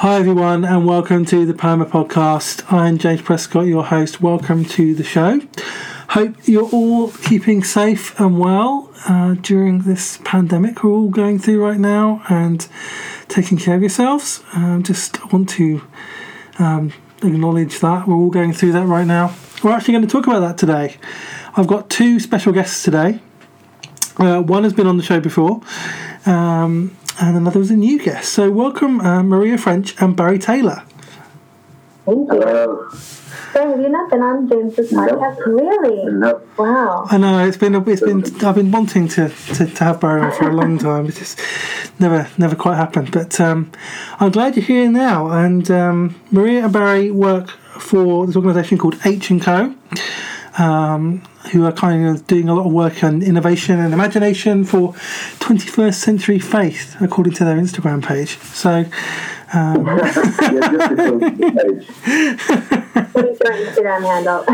Hi, everyone, and welcome to the Poema Podcast. I'm James Prescott, your host. Welcome to the show. Hope you're all keeping safe and well uh, during this pandemic we're all going through right now and taking care of yourselves. Um, just want to um, acknowledge that we're all going through that right now. We're actually going to talk about that today. I've got two special guests today. Uh, one has been on the show before, um, and another is a new guest. So, welcome uh, Maria French and Barry Taylor. Thank you. Hello. So have you not been on James's No. podcast? Really? No. Wow. I know it's been it's been I've been wanting to, to, to have Barry on for a long time. It just never never quite happened. But um, I'm glad you're here now. And um, Maria and Barry work for this organisation called H and Co. Um, who are kind of doing a lot of work on innovation and imagination for 21st century faith, according to their Instagram page. So, um, yeah, just the page. What is your Instagram handle?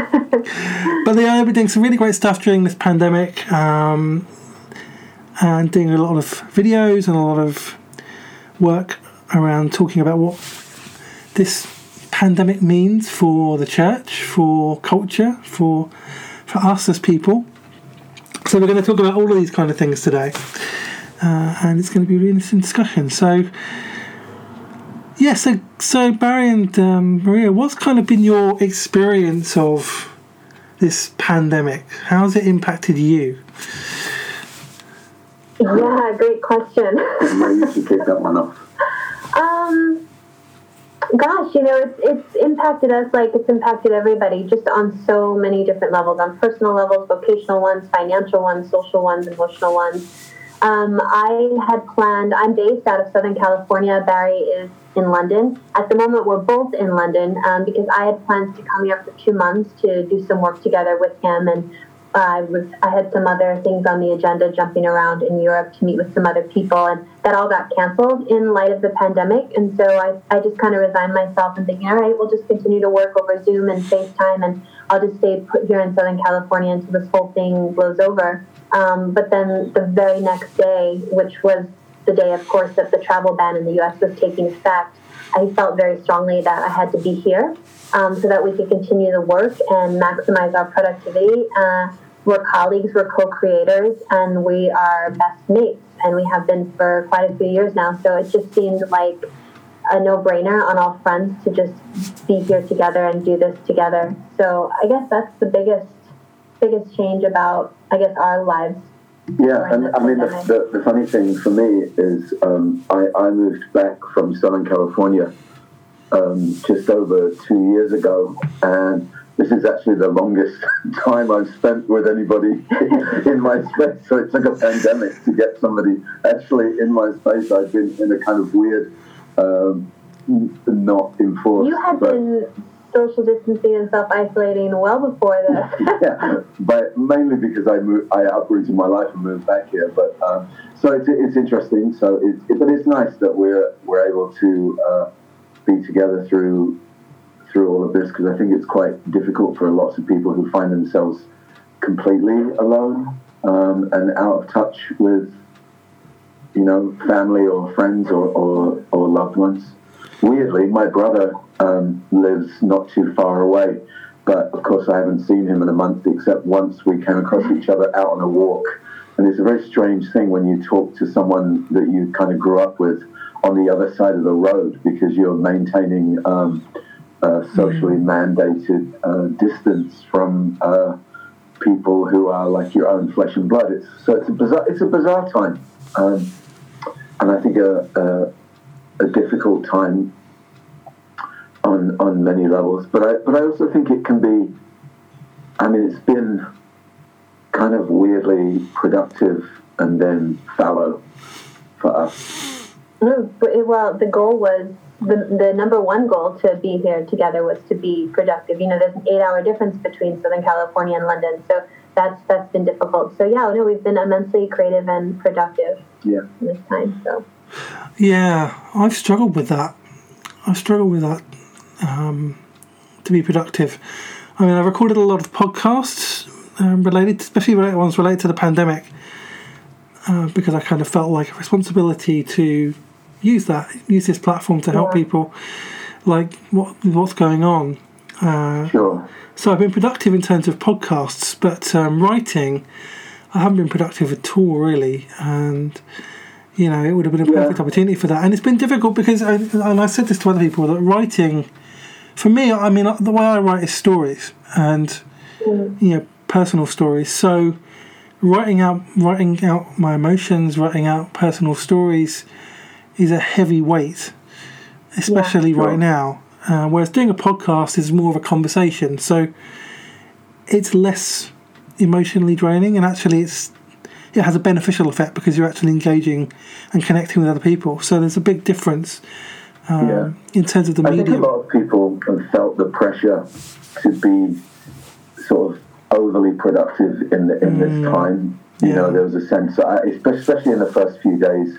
but they are doing some really great stuff during this pandemic um, and doing a lot of videos and a lot of work around talking about what this pandemic means for the church, for culture, for for us as people. So we're going to talk about all of these kind of things today, uh, and it's going to be a really interesting discussion. So. Yeah, so so Barry and um, Maria, what's kind of been your experience of this pandemic? How has it impacted you? yeah, great question. Maybe you should kick that one off. Um, gosh, you know, it's it's impacted us like it's impacted everybody, just on so many different levels, on personal levels, vocational ones, financial ones, social ones, emotional ones. Um, I had planned. I'm based out of Southern California. Barry is in London. At the moment, we're both in London um, because I had plans to come here for two months to do some work together with him and I was I had some other things on the agenda jumping around in Europe to meet with some other people and that all got canceled in light of the pandemic. And so I, I just kind of resigned myself and thinking all right we'll just continue to work over Zoom and FaceTime and I'll just stay put here in Southern California until this whole thing blows over. Um, but then the very next day which was the day of course that the travel ban in the US was taking effect I felt very strongly that I had to be here um, so that we could continue the work and maximize our productivity. Uh, we're colleagues, we're co-creators, and we are best mates, and we have been for quite a few years now. So it just seemed like a no-brainer on all fronts to just be here together and do this together. So I guess that's the biggest biggest change about I guess our lives. Yeah, and I mean, the, the, the funny thing for me is um, I, I moved back from Southern California um, just over two years ago, and this is actually the longest time I've spent with anybody in my space. So it took a pandemic to get somebody actually in my space. I've been in a kind of weird, um, not enforced. You had but- been social distancing and self-isolating well before this. yeah, but mainly because I moved, I uprooted my life and moved back here. But um, so it's, it's interesting. So it's it, but it's nice that we're we're able to uh, be together through through all of this because I think it's quite difficult for lots of people who find themselves completely alone um, and out of touch with you know family or friends or, or, or loved ones. Weirdly, my brother um, lives not too far away, but of course I haven't seen him in a month except once we came across each other out on a walk. And it's a very strange thing when you talk to someone that you kind of grew up with on the other side of the road because you're maintaining um, uh, socially mandated uh, distance from uh, people who are like your own flesh and blood. It's, so it's a bizarre, it's a bizarre time, um, and I think a, a, a difficult time on on many levels. But I but I also think it can be. I mean, it's been kind of weirdly productive and then fallow for us. No, but well, the goal was the, the number one goal to be here together was to be productive. You know, there's an eight-hour difference between Southern California and London, so that's that's been difficult. So yeah, no, we've been immensely creative and productive Yeah. this time. So Yeah, I've struggled with that. I've struggled with that um, to be productive. I mean, I recorded a lot of podcasts um, related, especially related ones related to the pandemic, uh, because I kind of felt like a responsibility to use that, use this platform to help Yeah. people, like what what's going on. Uh, Sure. so I've been productive in terms of podcasts, but um, writing, I haven't been productive at all, really. And you know, it would have been a Yeah. perfect opportunity for that. And it's been difficult because, I, and I said this to other people, that writing, for me, I mean, the way I write is stories and you know personal stories. So writing out writing out my emotions, writing out personal stories, is a heavy weight, especially sure. right now. Uh, whereas doing a podcast is more of a conversation, so it's less emotionally draining, and actually, it's it has a beneficial effect because you're actually engaging and connecting with other people. So there's a big difference um, Yeah. in terms of the media. I think a lot of people have felt the pressure to be sort of overly productive in the, in this time. You Yeah. know, there was a sense, I- especially in the first few days,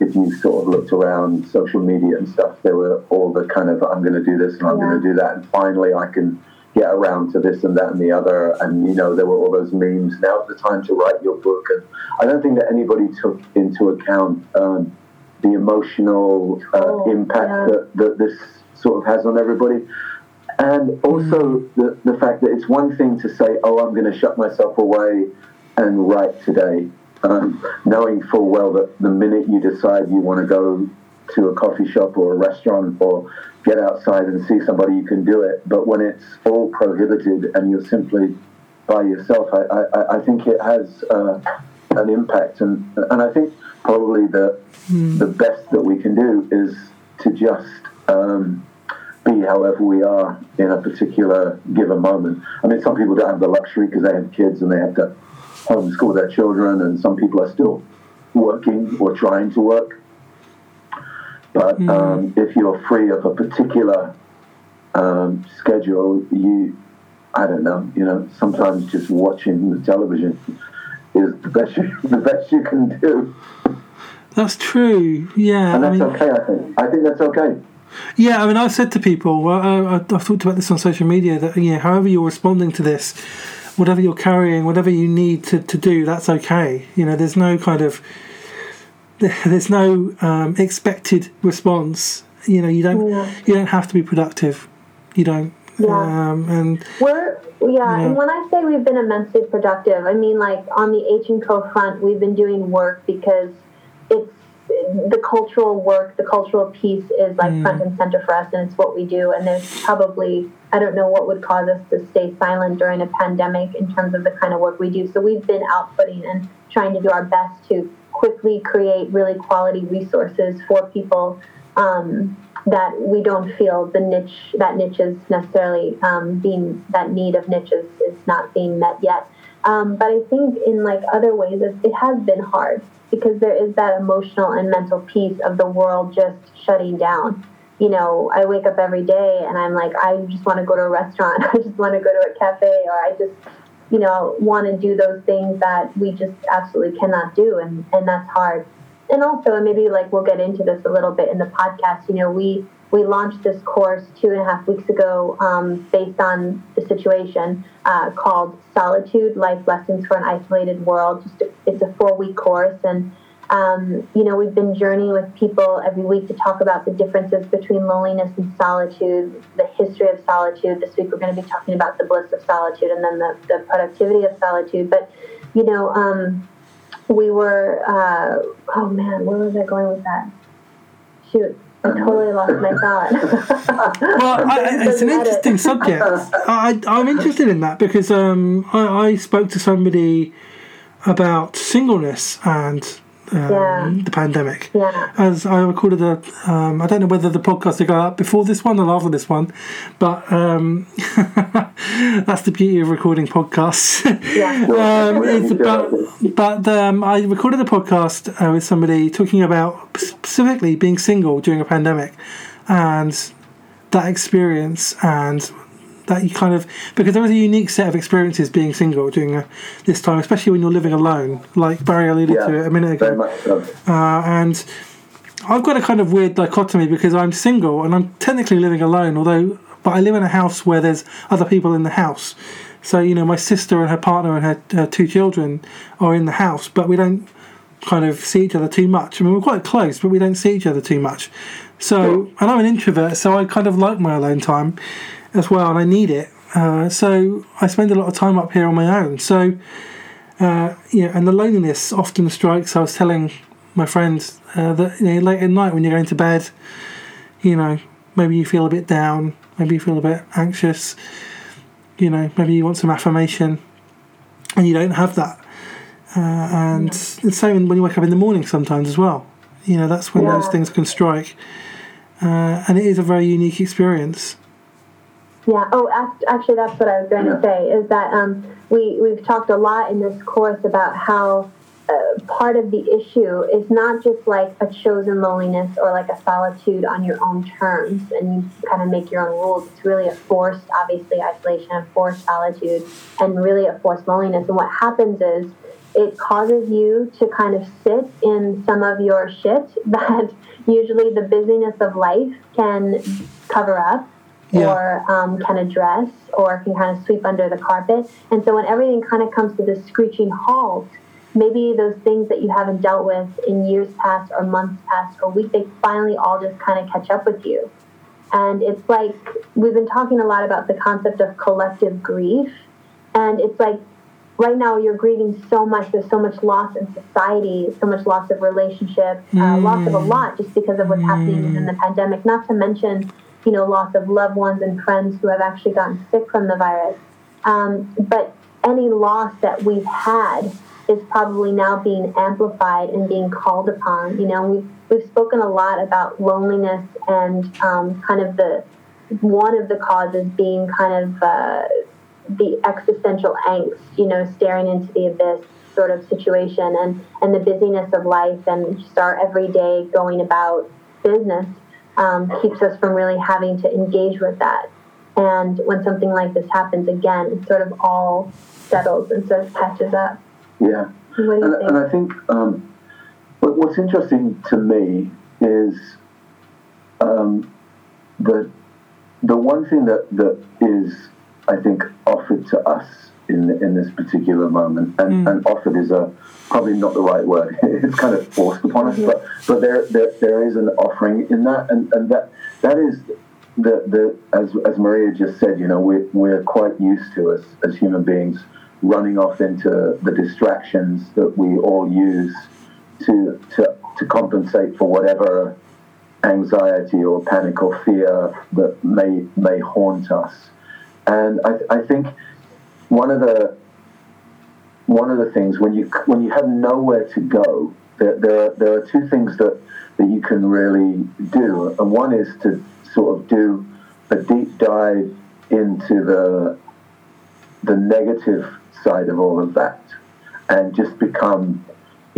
if you sort of looked around social media and stuff, there were all the kind of I'm going to do this and I'm Yeah. going to do that, and finally I can get around to this and that and the other. And you know, there were all those memes. Now's the time to write your book, and I don't think that anybody took into account um, the emotional uh, Oh, impact yeah. that, that this sort of has on everybody. And also the, the fact that it's one thing to say, oh, I'm going to shut myself away and write today, um, knowing full well that the minute you decide you want to go to a coffee shop or a restaurant or get outside and see somebody, you can do it. But when it's all prohibited and you're simply by yourself, I, I, I think it has uh, an impact. And, and I think probably the, the best that we can do is to just um, be however we are in a particular given moment. I mean, some people don't have the luxury because they have kids and they have to homeschool their children, and some people are still working or trying to work. But um, if you're free of a particular um, schedule, you, I don't know, you know, sometimes just watching the television is the best you, the best you can do, That's true. Yeah, and I that's mean, okay. I think. I think that's okay. Yeah, I mean, I've said to people, well, I, I- I've talked about this on social media, that you know, however you're responding to this, whatever you're carrying, whatever you need to, to do, that's okay. You know, there's no kind of, there's no um, expected response. You know, you don't, Yeah. you don't have to be productive. You don't. Yeah. Um, and We're yeah, Yeah. and when I say we've been immensely productive, I mean like on the H and Co front, we've been doing work because it's the cultural work, the cultural piece is like front and center for us, and it's what we do. And there's probably I don't know what would cause us to stay silent during a pandemic in terms of the kind of work we do. So we've been outputting and trying to do our best to quickly create really quality resources for people. Um, that we don't feel the niche that niche is necessarily um, being that need of niches is not being met yet. Um, but I think in like other ways, it, it has been hard because there is that emotional and mental piece of the world just shutting down. You know, I wake up every day and I'm like, I just want to go to a restaurant. I just want to go to a cafe, or I just, you know, want to do those things that we just absolutely cannot do, and and that's hard. And also and maybe like we'll get into this a little bit in the podcast you know we we launched this course two and a half weeks ago um, based on the situation uh, called solitude life lessons for an isolated world. Just a, it's a four week course and um, you know we've been journeying with people every week to talk about the differences between loneliness and solitude the history of solitude. This week we're going to be talking about the bliss of solitude and then the, the productivity of solitude. But you know um, we were uh, oh man where was i going with that? Shoot i totally lost my thought. Well, I, it's an interesting subject. I, I'm interested in that because um, I, I spoke to somebody about singleness and um, Yeah. the pandemic. yeah As I recorded a, um, I don't know whether the podcast will go up before this one or after this one, but um, that's the beauty of recording podcasts. yeah um, it's about, but um, I recorded a podcast uh, with somebody talking about specifically being single during a pandemic and that experience and that you kind of because there was a unique set of experiences being single during a, this time, especially when you're living alone, like Barry alluded Yeah, to it a minute ago. so. Uh, and I've got a kind of weird dichotomy because I'm single and I'm technically living alone, although but I live in a house where there's other people in the house. So you know, my sister and her partner and her, her two children are in the house, but we don't kind of see each other too much. I mean, we're quite close, but we don't see each other too much. So, and I'm an introvert, so I kind of like my alone time as well, and I need it. Uh, so I spend a lot of time up here on my own. So, uh, yeah, and the loneliness often strikes. I was telling my friends uh, that you know, late at night when you're going to bed, you know, maybe you feel a bit down, maybe you feel a bit anxious, you know, maybe you want some affirmation, and you don't have that. Uh, and the same when you wake up in the morning sometimes as well. You know, that's when yeah. those things can strike. Uh, and it is a very unique experience. Yeah. Oh, actually, that's what I was going to say. Is that um, we we've talked a lot in this course about how uh, part of the issue is not just like a chosen loneliness or like a solitude on your own terms, and you kind of make your own rules. It's really a forced, obviously, isolation, a forced solitude, and really a forced loneliness. And what happens is it causes you to kind of sit in some of your shit that usually the busyness of life can cover up yeah. or um, can address or can kind of sweep under the carpet. And so when everything kind of comes to this screeching halt, maybe those things that you haven't dealt with in years past or months past or weeks, they finally all just kind of catch up with you. And it's like we've been talking a lot about the concept of collective grief. And it's like right now you're grieving so much. There's so much loss in society, so much loss of relationship, uh, mm. loss of a lot just because of what's mm. happening in the pandemic. Not to mention, you know, loss of loved ones and friends who have actually gotten sick from the virus. Um, but any loss that we've had is probably now being amplified and being called upon. You know, we've we've spoken a lot about loneliness and um, kind of the one of the causes being kind of uh, the existential angst, you know, staring into the abyss sort of situation and, and the busyness of life and just our everyday going about business um, keeps us from really having to engage with that. And when something like this happens again, it sort of all settles and sort of catches up. Yeah. And, and, I think um, what's interesting to me is um, the the one thing that, that is I think, offered to us in in this particular moment. And, mm. and offered is a probably not the right word. it's kind of forced upon us, but but there, there there is an offering in that, and, and that that is the the as as Maria just said. You know, we're we're quite used to as as human beings running off into the distractions that we all use to to to compensate for whatever anxiety or panic or fear that may may haunt us. And I, I think one of the one of the things when you when you have nowhere to go, there, there are there are two things that that you can really do, and one is to sort of do a deep dive into the the negative side of all of that, and just become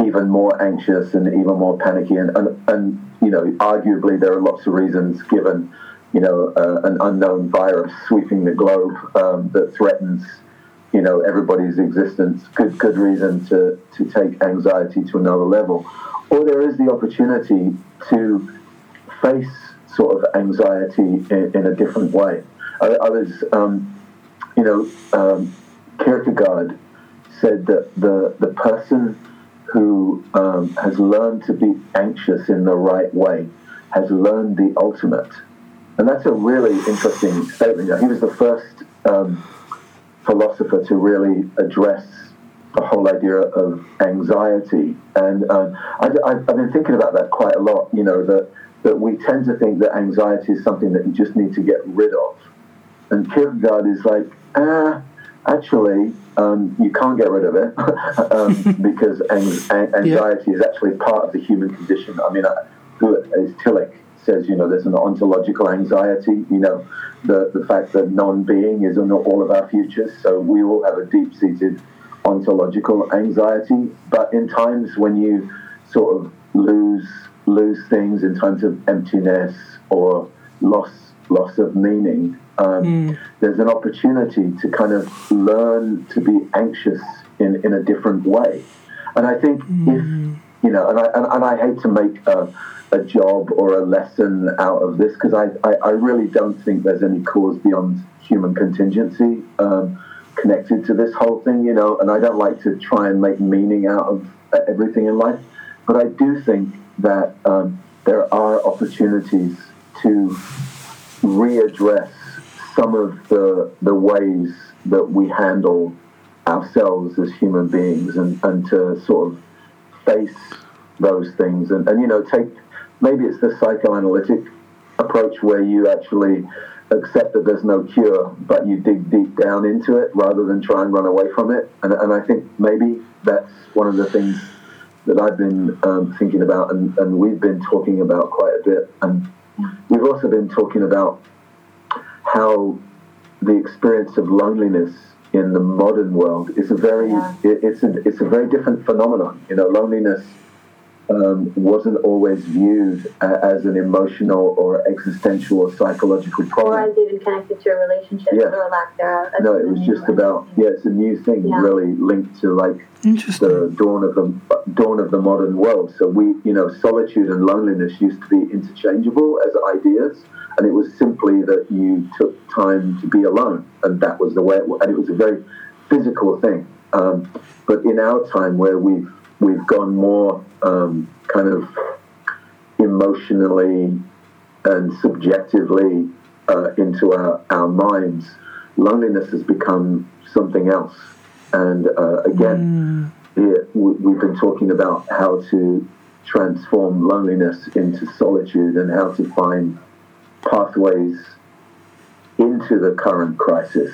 even more anxious and even more panicky, and and, and you know, arguably there are lots of reasons given you know, uh, an unknown virus sweeping the globe um, that threatens, you know, everybody's existence. Good, good reason to, to take anxiety to another level. Or there is the opportunity to face sort of anxiety in, in a different way. Was, um, you know, um, Kierkegaard said that the, the person who um, has learned to be anxious in the right way has learned the ultimate and that's a really interesting statement. He was the first um, philosopher to really address the whole idea of anxiety. And um, I, have been thinking about that quite a lot, you know, that, that we tend to think that anxiety is something that you just need to get rid of. And Kierkegaard is like, ah, actually, um, you can't get rid of it um, because anxiety yeah. is actually part of the human condition. I mean, uh, who is Tillich? Says, you know, there's an ontological anxiety, you know, the, the fact that non-being is in all of our futures. So we all have a deep-seated ontological anxiety. But in times when you sort of lose lose things in times of emptiness or loss loss of meaning, um, mm. there's an opportunity to kind of learn to be anxious in, in a different way. And I think mm. if you know, and I and, and I hate to make uh, a job or a lesson out of this because I, I, I, really don't think there's any cause beyond human contingency um, connected to this whole thing, you know, and I don't like to try and make meaning out of everything in life. but I do think that um, there are opportunities to readdress some of the the ways that we handle ourselves as human beings and, and to sort of face those things and, and you know take maybe it's the psychoanalytic approach where you actually accept that there's no cure but you dig deep down into it rather than try and run away from it and, and I think maybe that's one of the things that I've been um, thinking about and, and we've been talking about quite a bit and we've also been talking about how the experience of loneliness in the modern world is a very Yeah. it, it's a it's a very different phenomenon. You know, loneliness um, wasn't always viewed a, as an emotional or existential or psychological Or problem. as even connected to a relationship Yeah. or lack thereof. no, it was just about yeah, it's a new thing, Yeah. really linked to like Interesting. the dawn of the dawn of the modern world. So we, you know, solitude and loneliness used to be interchangeable as ideas, and it was simply that you took time to be alone, and that was the way. It. And it was a very physical thing. Um, but in our time, where we've we've gone more um, kind of emotionally and subjectively uh, into our, our minds, loneliness has become something else. And uh, again, we- we've been talking about how to transform loneliness into solitude and how to find pathways into the current crisis.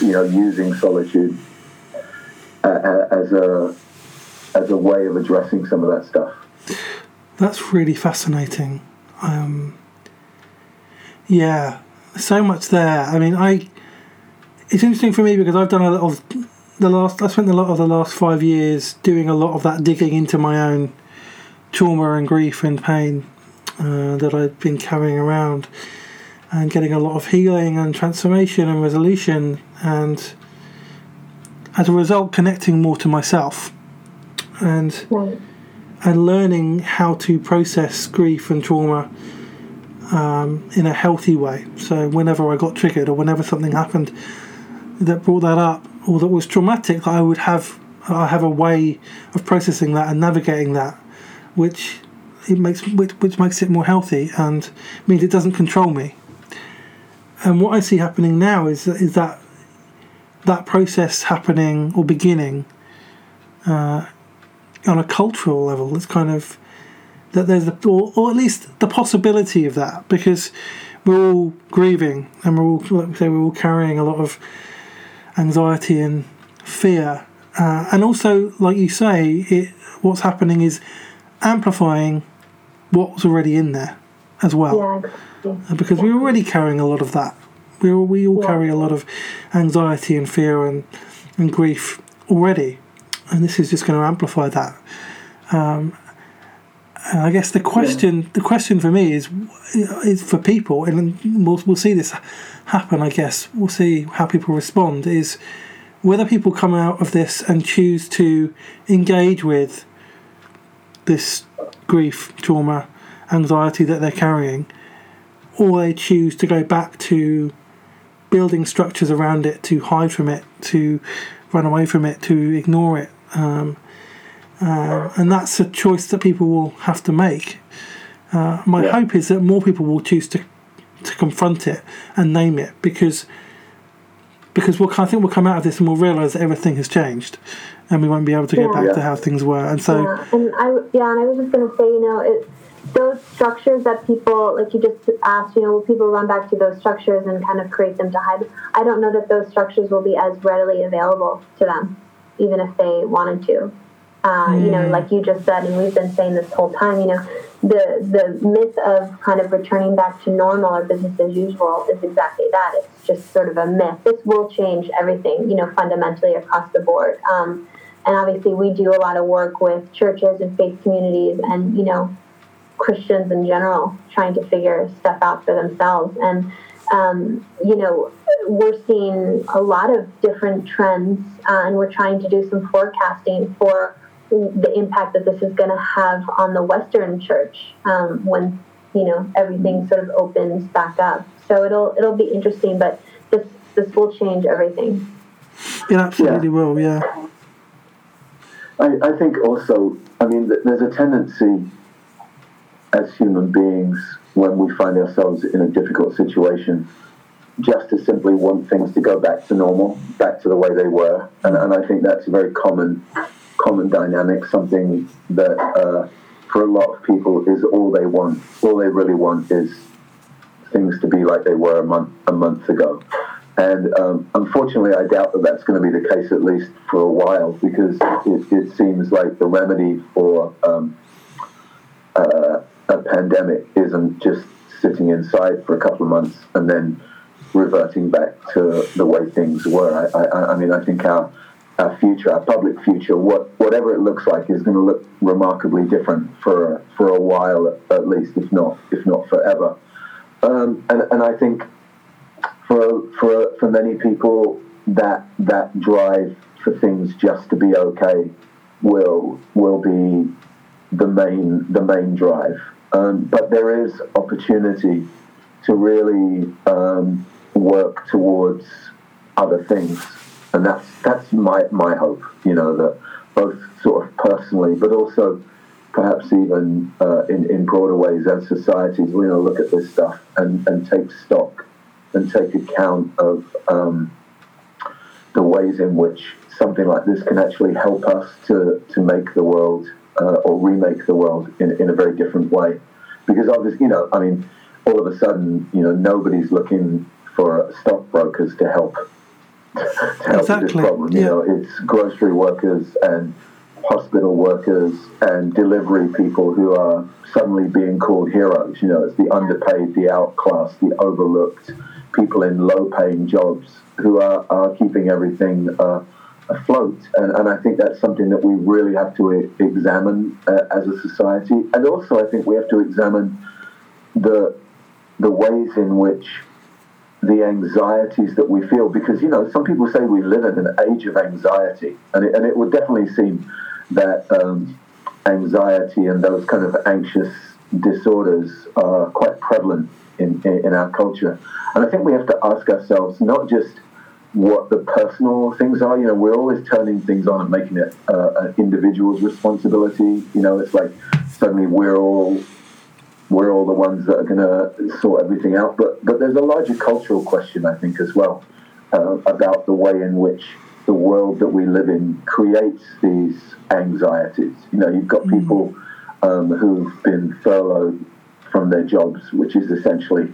You know, using solitude uh, as a as a way of addressing some of that stuff. That's really fascinating. Um, yeah, so much there. I mean, I. It's interesting for me because I've done a lot of the last. I spent a lot of the last five years doing a lot of that digging into my own trauma and grief and pain uh, that I've been carrying around, and getting a lot of healing and transformation and resolution, and as a result, connecting more to myself, and Right. and learning how to process grief and trauma um, in a healthy way. So whenever I got triggered or whenever something happened that brought that up or that was traumatic, I would have I have a way of processing that and navigating that, which it makes which, which makes it more healthy and means it doesn't control me. And what I see happening now is is that that process happening or beginning on a cultural level. It's kind of that there's a, or, or at least the possibility of that because we're all grieving and we're all like we say we're all carrying a lot of anxiety and fear, uh, and also like you say, it what's happening is amplifying what's already in there as well Yeah, because we're already carrying a lot of that. We all, we all Yeah. carry a lot of anxiety and fear and, and grief already, and this is just going to amplify that. Um, and I guess the question the question for me is is for people, and we'll we'll see this happen. I guess we'll see how people respond. Is whether people come out of this and choose to engage with this grief, trauma, anxiety that they're carrying, or they choose to go back to building structures around it to hide from it, to run away from it, to ignore it. Um, uh, and that's a choice that people will have to make. Uh, my Yeah. hope is that more people will choose to to confront it and name it because because we'll, I think we'll come out of this and we'll realise that everything has changed and we won't be able to go Yeah. back Yeah. to how things were. And so yeah, and I yeah, and I was just gonna say, you know, it, those structures that people like you just asked, you know, will people run back to those structures and kind of create them to hide? I don't know that those structures will be as readily available to them, even if they wanted to. Uh, You know, like you just said, and we've been saying this whole time. You know, the the myth of kind of returning back to normal or business as usual is exactly that. It's just sort of a myth. This will change everything, you know, fundamentally across the board. Um, and obviously, we do a lot of work with churches and faith communities, and you know, Christians in general, trying to figure stuff out for themselves. And um, you know, we're seeing a lot of different trends, uh, and we're trying to do some forecasting for the impact that this is going to have on the Western church um, when you know everything sort of opens back up. So it'll it'll be interesting, but this this will change everything. it absolutely will, yeah. I, I think also, I mean, there's a tendency as human beings when we find ourselves in a difficult situation just to simply want things to go back to normal, back to the way they were. And, and I think that's a very common common dynamic, something that uh, for a lot of people is all they want. All they really want is things to be like they were a month a month ago. And um, unfortunately, I doubt that that's going to be the case at least for a while because it, it seems like the remedy for um, uh, a pandemic isn't just sitting inside for a couple of months and then reverting back to the way things were. I, I, I mean, I think our our future, our public future, what whatever it looks like, is going to look remarkably different for for a while at, least, if not if not forever. Um, and and I think for for for many people that that drive for things just to be okay will will be the main the main drive. Um, but there is opportunity to really um, work towards other things, and that's that's my my hope. You know that both sort of personally, but also perhaps even uh, in in broader ways as societies, we you to look at this stuff and and take stock and take account of um, the ways in which something like this can actually help us to to make the world uh, or remake the world in in a very different way. Because obviously, you know, I mean, all of a sudden, you know, nobody's looking for stockbrokers to help to help exactly. this problem. You know, it's grocery workers and hospital workers and delivery people who are suddenly being called heroes. You know, it's the underpaid, the outclassed, the overlooked people in low-paying jobs who are, are keeping everything uh, afloat. And, and I think that's something that we really have to examine uh, as a society. And also, I think we have to examine the the ways in which the anxieties that we feel because you know some people say we live in an age of anxiety and it, and it would definitely seem that um, anxiety and those kind of anxious disorders are quite prevalent in, in, in, our culture. And I think we have to ask ourselves not just what the personal things are you know we're always turning things on and making it uh, an individual's responsibility. You know it's like suddenly we're all we're all the ones that are going to sort everything out. But but there's a larger cultural question, I think, as well, uh, about the way in which the world that we live in creates these anxieties. You know, you've got mm. people um, who've been furloughed from their jobs, which is essentially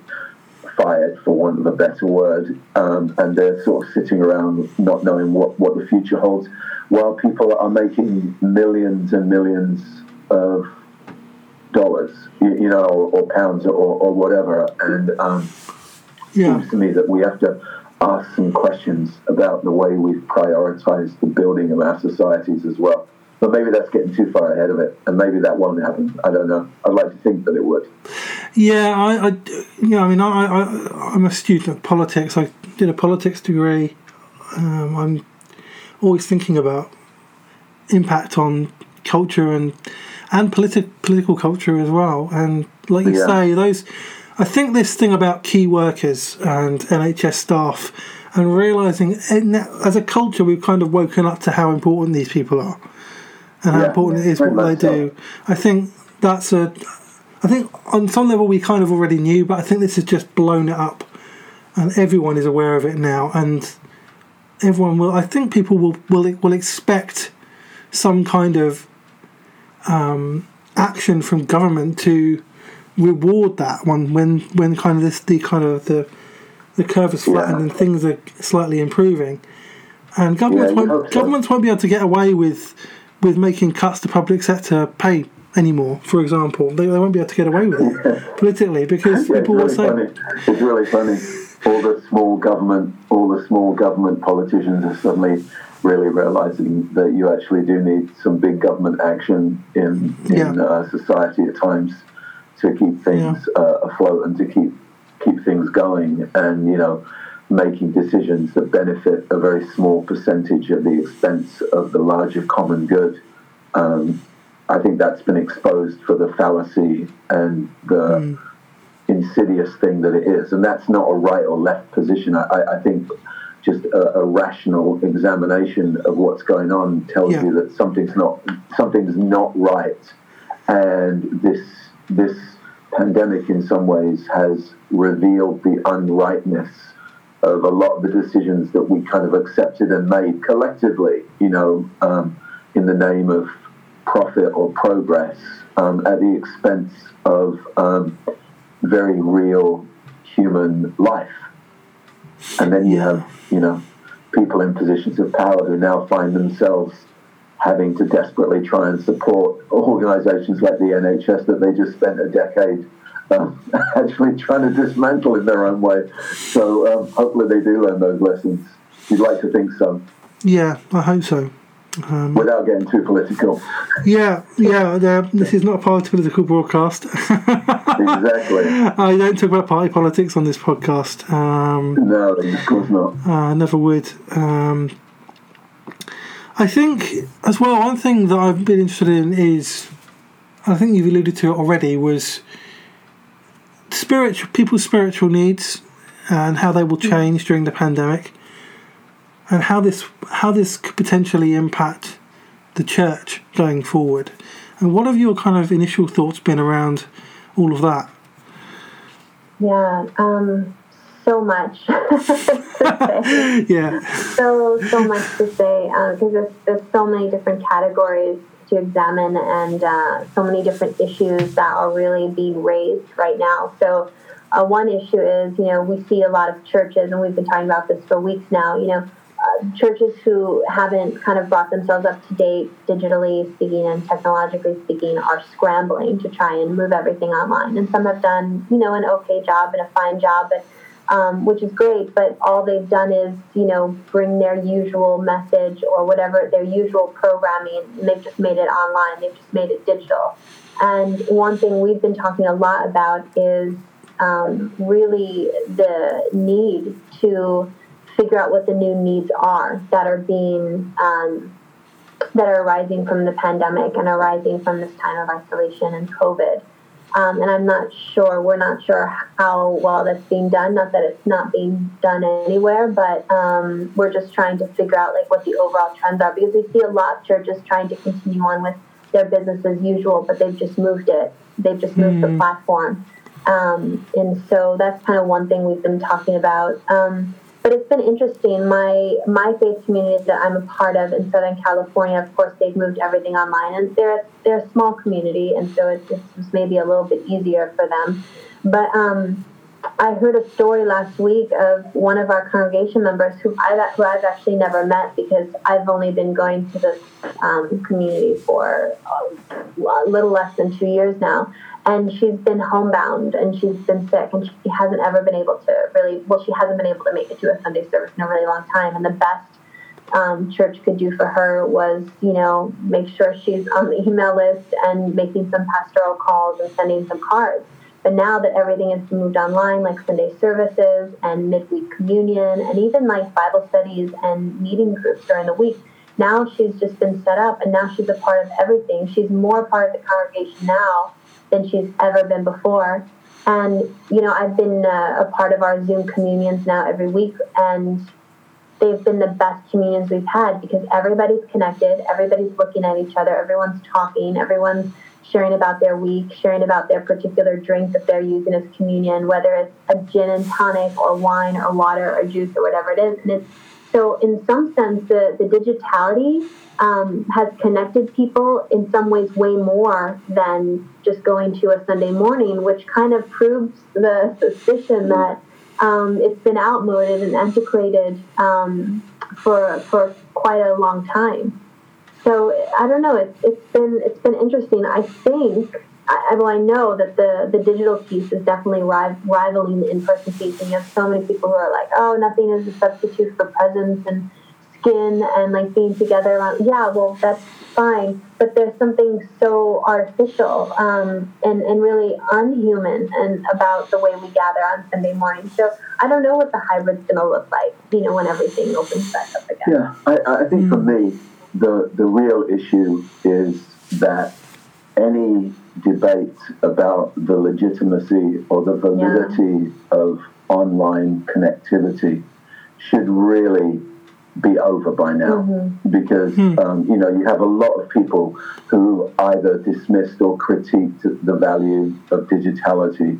fired, for want of a better word, um, and they're sort of sitting around not knowing what, what the future holds, while people are making millions and millions of dollars, you, you know, or, or pounds or, or, whatever. And um, yeah. seems to me that we have to ask some questions about the way we've prioritized the building of our societies as well. But maybe that's getting too far ahead of it, and maybe that won't happen. I don't know. I'd like to think that it would. Yeah, I, I yeah, I mean, I, I, I'm a student of politics. I did a politics degree. Um, I'm always thinking about impact on culture and and politi- political culture as well. And like you yeah. say, those I think this thing about key workers and NHS staff and realizing as a culture we've kind of woken up to how important these people are and how important it is what they do. I think that's a I think on some level we kind of already knew, but I think this has just blown it up, and everyone is aware of it now, and everyone will. I think people will will will expect some kind of um, action from government to reward that one when when kind of this the kind of the the curve is flattened yeah. and things are slightly improving. And governments yeah, won't, so. governments won't be able to get away with with making cuts to public sector pay anymore. For example, they, they won't be able to get away with it politically because yeah, people really will say funny. it's really funny. All the small government, all the small government politicians are suddenly really realizing that you actually do need some big government action in in yeah. uh, society at times to keep things yeah. uh, afloat and to keep keep things going, and you know, making decisions that benefit a very small percentage at the expense of the larger common good. Um, I think that's been exposed for the fallacy and the mm. insidious thing that it is, and that's not a right or left position. I, I think just a, a rational examination of what's going on tells Yeah. you that something's not something's not right, and this this pandemic in some ways has revealed the unrightness of a lot of the decisions that we kind of accepted and made collectively, you know, um, in the name of profit or progress um, at the expense of um, very real human life. And then you have, you know, people in positions of power who now find themselves having to desperately try and support organizations like the NHS that they just spent a decade um, actually trying to dismantle in their own way. So um, hopefully they do learn those lessons. You'd like to think so, Yeah, I hope so. Without getting too political. Yeah, yeah. This is not a party political broadcast. exactly. I don't talk about party politics on this podcast. Um, No, of course not. I never would. Um, I think as well. One thing that I've been interested in is, I think you've alluded to it already, was spiritual people's spiritual needs and how they will change during the pandemic, and how this how this could potentially impact the church going forward. And what have your kind of initial thoughts been around all of that? Yeah, um, so much. Yeah, so so much to say because there's, there's so many different categories to examine and uh, so many different issues that are really being raised right now. So uh, one issue is you know we see a lot of churches and we've been talking about this for weeks now. You know. Churches who haven't kind of brought themselves up to date digitally speaking and technologically speaking are scrambling to try and move everything online and some have done you know an okay job and a fine job but um, which is great, but all they've done is, you know, bring their usual message or whatever, their usual programming, and they've just made it online, they've just made it digital. And one thing we've been talking a lot about is um, really the need to figure out what the new needs are that are being um, that are arising from the pandemic and arising from this time of isolation and COVID. Um, and I'm not sure, we're not sure how well that's being done. Not that it's not being done anywhere, but um, we're just trying to figure out like what the overall trends are because we see a lot of churches trying to continue on with their business as usual, but they've just moved it. They've just moved the platform. Um, and so that's kind of one thing we've been talking about. Um, but it's been interesting. My my faith community that I'm a part of in Southern California, of course, they've moved everything online, and they're they're a small community, and so it's, it's maybe a little bit easier for them. But um, I heard a story last week of one of our congregation members who I've who I've actually never met because I've only been going to this um, community for a little less than two years now, and she's been homebound and she's been sick and she hasn't ever been able to really well she hasn't been able to make it to a Sunday service in a really long time. And the best um, church could do for her was you know make sure she's on the email list and making some pastoral calls and sending some cards. But now that everything has moved online like Sunday services and midweek communion and even like Bible studies and meeting groups during the week now she's just been set up and now she's a part of everything. She's more part of the congregation now than she's ever been before. And, you know, I've been uh, a part of our Zoom communions now every week, and they've been the best communions we've had because everybody's connected, everybody's looking at each other, everyone's talking, everyone's sharing about their week, sharing about their particular drink that they're using as communion, whether it's a gin and tonic or wine or water or juice or whatever it is. And it's so, in some sense, the, the digitality um, has connected people in some ways way more than just going to a Sunday morning, which kind of proves the suspicion that um, it's been outmoded and antiquated um, for for quite a long time. So I don't know. It's it's been it's been interesting. I think. I, well, I know that the, the digital piece is definitely ri- rivaling the in-person piece, and you have so many people who are like, "Oh, nothing is a substitute for presence and skin and like being together." Around. Yeah, well, that's fine, but there's something so artificial um, and and really unhuman and about the way we gather on Sunday morning. So I don't know what the hybrid's going to look like. You know, when everything opens back up again. Yeah, I, I think for me, the the real issue is that any debate about the legitimacy or the validity of online connectivity should really be over by now. Because um, you know you have a lot of people who either dismissed or critiqued the value of digitality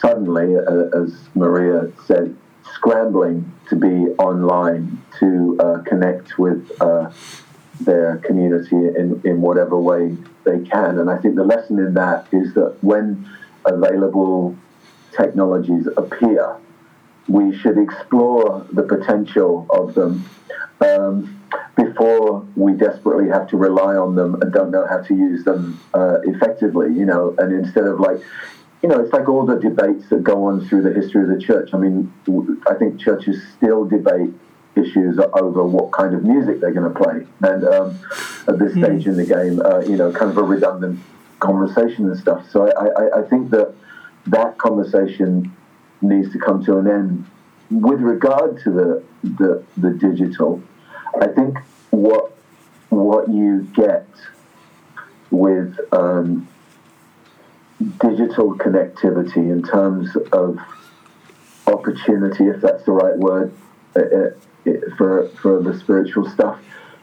suddenly uh, as maria said scrambling to be online to uh, connect with uh, their community in, in whatever way they can and i think the lesson in that is that when available technologies appear we should explore the potential of them um, before we desperately have to rely on them and don't know how to use them uh, effectively, you know, and instead of like, you know, it's like all the debates that go on through the history of the church. I mean, I think churches still debate issues over what kind of music they're going to play. And um, at this stage in the game, uh, you know, kind of a redundant conversation and stuff. So I, I, I think that that conversation needs to come to an end. With regard to the, the, the digital, I think what what you get with um, digital connectivity in terms of opportunity, if that's the right word, uh, uh, for for the spiritual stuff,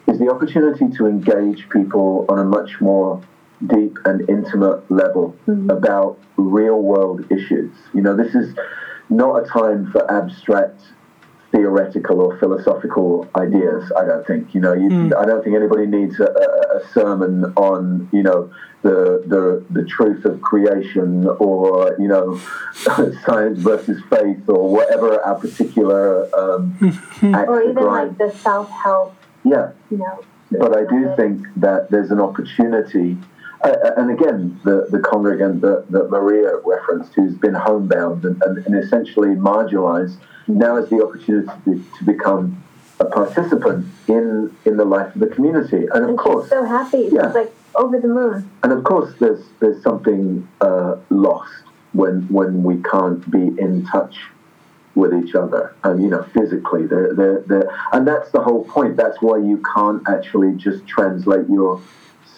is the opportunity to engage people on a much more deep and intimate level mm-hmm. about real world issues. You know, this is not a time for abstract theoretical or philosophical ideas. I don't think. You know, you, I don't think anybody needs a, a, a sermon on you know the the the truth of creation or you know science versus faith or whatever our particular um, axe Or even grind. like the self help, yeah. you know. But I do think that there's an opportunity, Uh, uh, and again, the, the congregant that, that Maria referenced, who's been homebound and, and, and essentially marginalized, mm-hmm. now has the opportunity to, to become a participant in in the life of the community. And of And course, she's so happy. Yeah. She's like over the moon. and of course, there's there's something uh, lost when when we can't be in touch with each other, and you know, physically. They're, they're, they're, and that's the whole point. That's why you can't actually just translate your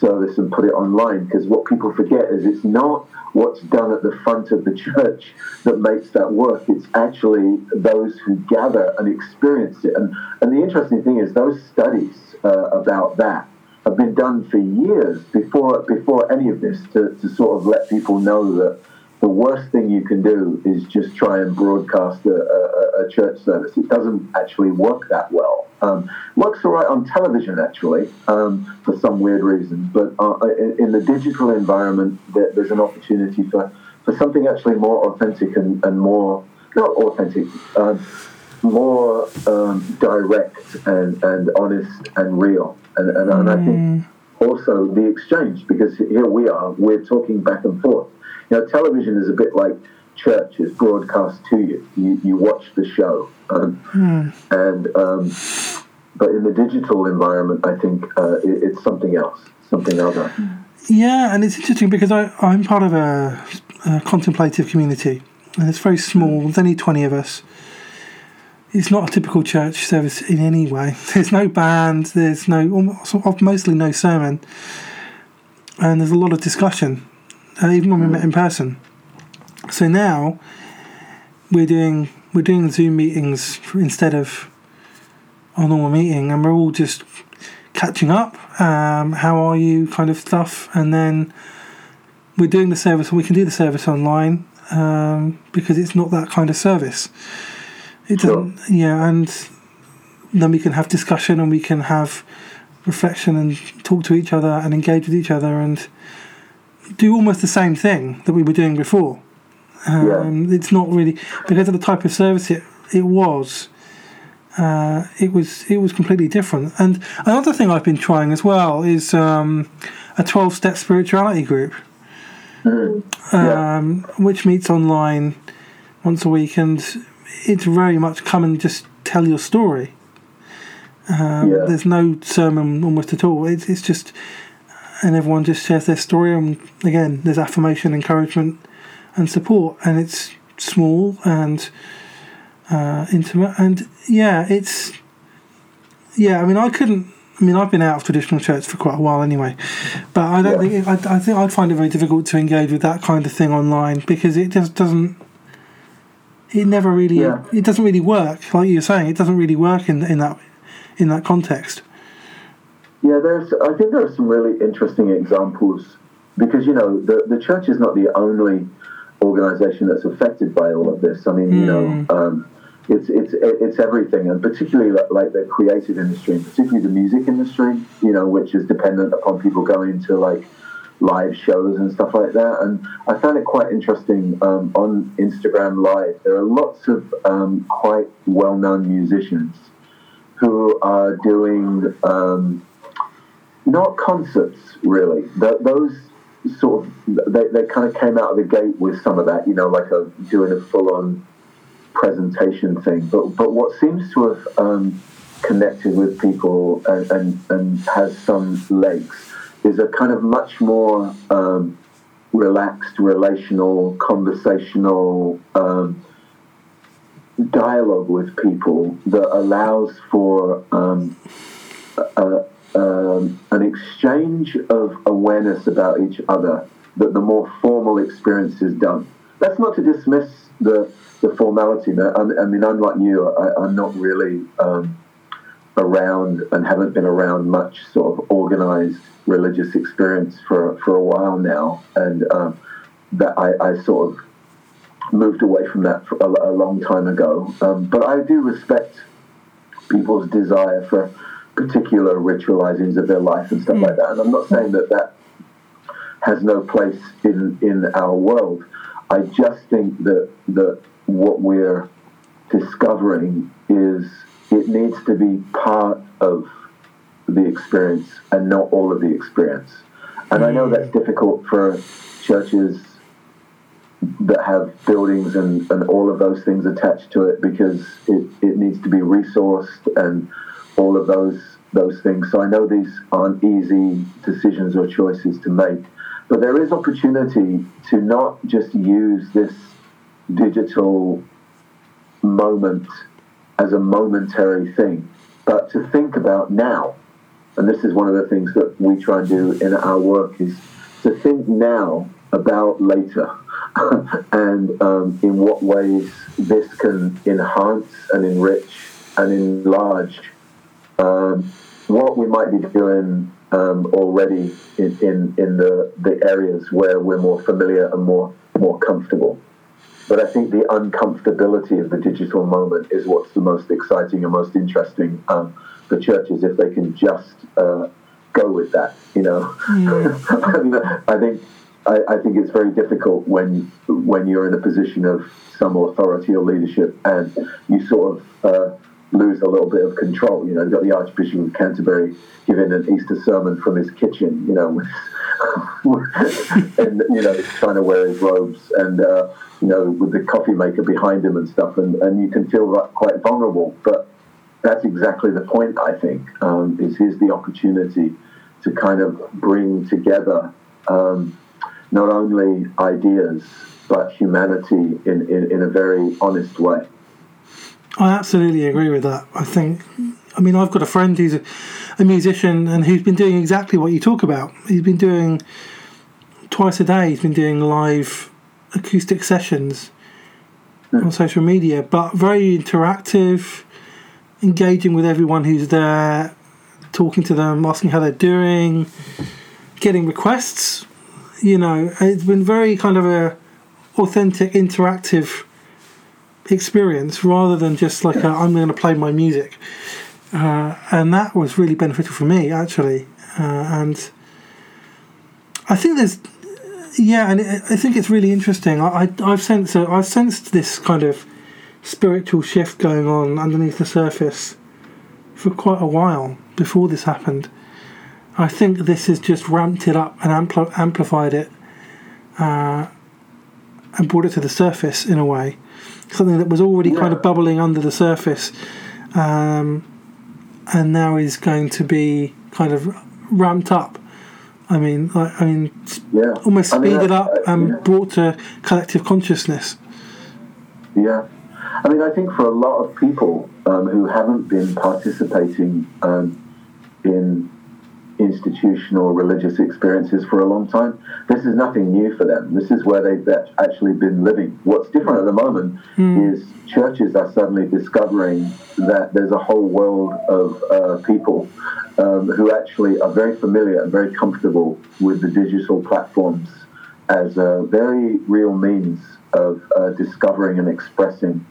service and put it online, because what people forget is it's not what's done at the front of the church that makes that work. It's actually those who gather and experience it. And and the interesting thing is those studies uh, about that have been done for years before before any of this to, to sort of let people know that the worst thing you can do is just try and broadcast a, a, a church service. It doesn't actually work that well. Um, works all right on television, actually, um, for some weird reason. But uh, in, in the digital environment, there, there's an opportunity for, for something actually more authentic and, and more, not authentic, um, more um, direct and, and honest and real. And, and, and I think also the exchange, because here we are, we're talking back and forth. You know, television is a bit like church is broadcast to you. You, you watch the show. Um, And, um, but in the digital environment, I think uh, it, it's something else, something other. Yeah, and it's interesting because I, I'm part of a, a contemplative community, and it's very small. There's only 20 of us. It's not a typical church service in any way. There's no band, there's no, mostly no sermon, and there's a lot of discussion, uh, even when we met in person. So now we're doing we're doing Zoom meetings instead of our normal meeting, and we're all just catching up. Um, how are you? Kind of stuff, and then we're doing the service. We can do the service online um, because it's not that kind of service. It doesn't. Yeah, and then we can have discussion and we can have reflection and talk to each other and engage with each other and do almost the same thing that we were doing before. Um, It's not really because of the type of service it it was. Uh, it was it was completely different. And another thing I've been trying as well is um, a twelve step spirituality group, Yeah. um, which meets online once a week, and it's very much come and just tell your story. Um, Yeah. There's no sermon almost at all. It's it's just and everyone just shares their story. And again, there's affirmation, encouragement, and support, and it's small and uh, intimate. And yeah, it's yeah. I mean, I couldn't. I mean, I've been out of traditional church for quite a while anyway, but I don't think I, I think I'd find it very difficult to engage with that kind of thing online because it just doesn't. it never really Yeah. it doesn't really work. Like you're saying, it doesn't really work in in that in that context. Yeah, there's. I think there are some really interesting examples because you know the the church is not the only organization that's affected by all of this. I mean, you know, um, it's it's it's everything, and particularly like, like the creative industry, and particularly the music industry. You know, which is dependent upon people going to like live shows and stuff like that. And I found it quite interesting um, on Instagram Live. There are lots of um, quite well-known musicians who are doing. Um, not concerts really. Th- those sort of they, they kind of came out of the gate with some of that, you know, like a doing a full on presentation thing. But but what seems to have um, connected with people and, and and has some legs is a kind of much more um, relaxed, relational, conversational. Um, dialogue with people that allows for um, a, um, an exchange of awareness about each other that the more formal experience is done. That's not to dismiss the, the formality. I, I mean, I'm like you, I, I'm not really um, around and haven't been around much sort of organized religious experience for, for a while now. And um, that I, I sort of moved away from that a, a long time ago. Um, but I do respect people's desire for particular ritualizings of their life and stuff hmm. like that. And I'm not saying that that has no place in in our world. I just think that that what we're discovering is it needs to be part of the experience and not all of the experience. And I know hmm. that's difficult for churches that have buildings and, and all of those things attached to it because it, it needs to be resourced and all of those those things. So I know these aren't easy decisions or choices to make, but there is opportunity to not just use this digital moment as a momentary thing, but to think about now. And this is one of the things that we try and do in our work is to think now about later and um, in what ways this can enhance and enrich and enlarge um, what we might be doing um, already in, in, in the, the areas where we're more familiar and more, more comfortable. But I think the uncomfortability of the digital moment is what's the most exciting and most interesting um, for churches if they can just uh, go with that. You know, and I think I, I think it's very difficult when when you're in a position of some authority or leadership and you sort of uh, lose a little bit of control. You know, you've got the Archbishop of Canterbury giving an Easter sermon from his kitchen. You know, and you know, trying to wear his robes and. Uh, you know, with the coffee maker behind him and stuff, and, and you can feel quite vulnerable. But that's exactly the point, I think, um, is here's the opportunity to kind of bring together um, not only ideas, but humanity in, in, in a very honest way. I absolutely agree with that. I think, I mean, I've got a friend who's a, a musician and who's been doing exactly what you talk about. He's been doing twice a day. He's been doing live acoustic sessions on social media, but very interactive, engaging with everyone who's there, talking to them, asking how they're doing, getting requests. You know, it's been very kind of a authentic, interactive experience rather than just like a, I'm going to play my music. Uh, and that was really beneficial for me actually. Uh, and I think there's yeah, and it, I think it's really interesting. I, I I've sensed a, I've sensed this kind of spiritual shift going on underneath the surface for quite a while before this happened. I think this has just ramped it up and ampl- amplified it, uh, and brought it to the surface in a way. Something that was already kind of bubbling under the surface, um, and now is going to be kind of ramped up. I mean, like, I mean, Yeah. almost I mean, speeded up uh, and yeah. brought to collective consciousness. Yeah. I mean, I think for a lot of people um, who haven't been participating um, in institutional religious experiences for a long time. This is nothing new for them. This is where they've actually been living. What's different at the moment mm. is churches are suddenly discovering that there's a whole world of uh, people um, who actually are very familiar and very comfortable with the digital platforms as a very real means of uh, discovering and expressing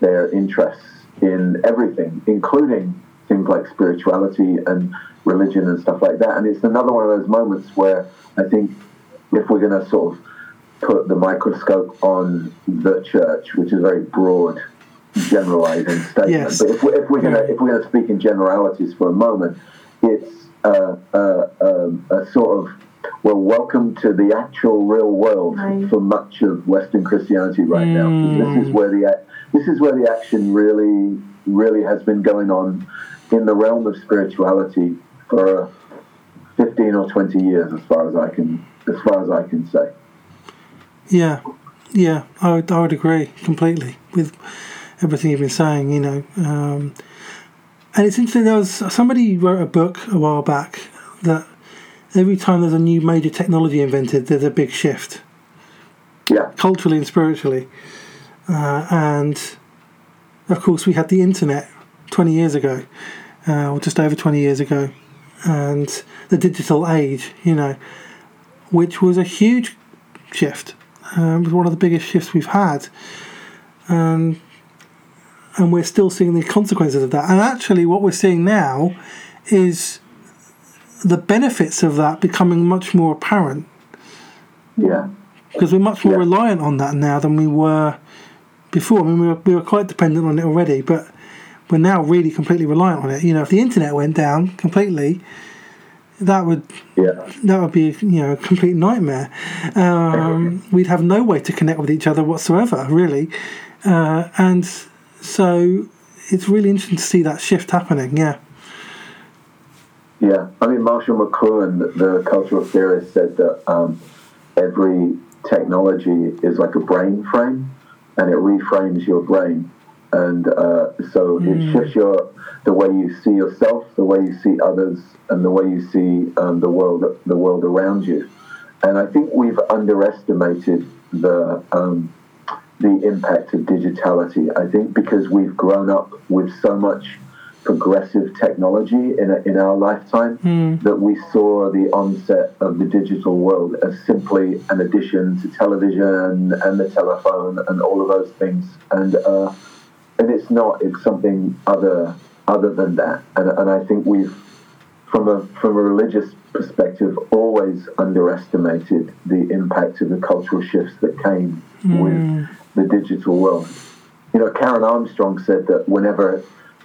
their interests in everything, including things like spirituality and religion and stuff like that. And it's another one of those moments where I think if we're going to sort of put the microscope on the church, which is a very broad, generalizing statement, yes. but if we're, if we're going to if we're going to speak in generalities for a moment, it's uh, uh, um, a sort of well, welcome to the actual real world right. for much of Western Christianity right mm. now. This is where the this is where the action really really has been going on in the realm of spirituality for 15 or 20 years as far as I can as far as I can say. Yeah. Yeah, I would, I would agree completely with everything you've been saying, you know. Um, and it's interesting, there was somebody wrote a book a while back that every time there's a new major technology invented, there's a big shift. Yeah. Culturally and spiritually. Uh, and of course, we had the internet 20 years ago, uh, or just over 20 years ago and the digital age, you know, which was a huge shift. Um, it was one of the biggest shifts we've had. Um, and we're still seeing the consequences of that. And actually, what we're seeing now is the benefits of that becoming much more apparent. Yeah. Because we're much more yeah. reliant on that now than we were before. I mean, we were, we were quite dependent on it already, but we're now really completely reliant on it. You know, if the internet went down completely, that would yeah. that would be you know a complete nightmare. Um, we'd have no way to connect with each other whatsoever, really, uh, and so it's really interesting to see that shift happening. Yeah. Yeah, I mean Marshall McLuhan, the cultural theorist, said that um, every technology is like a brain frame, and it reframes your brain and uh, so mm. it shifts your the way you see yourself, the way you see others, and the way you see um, the world the world around you. And I think we've underestimated the um, the impact of digitality. I think because we've grown up with so much progressive technology in, a, in our lifetime mm. that we saw the onset of the digital world as simply an addition to television and the telephone and all of those things. And uh, and it's not. It's something other other than that. And, and I think we've, from a from a religious perspective, always underestimated the impact of the cultural shifts that came mm. with the digital world. You know, Karen Armstrong said that whenever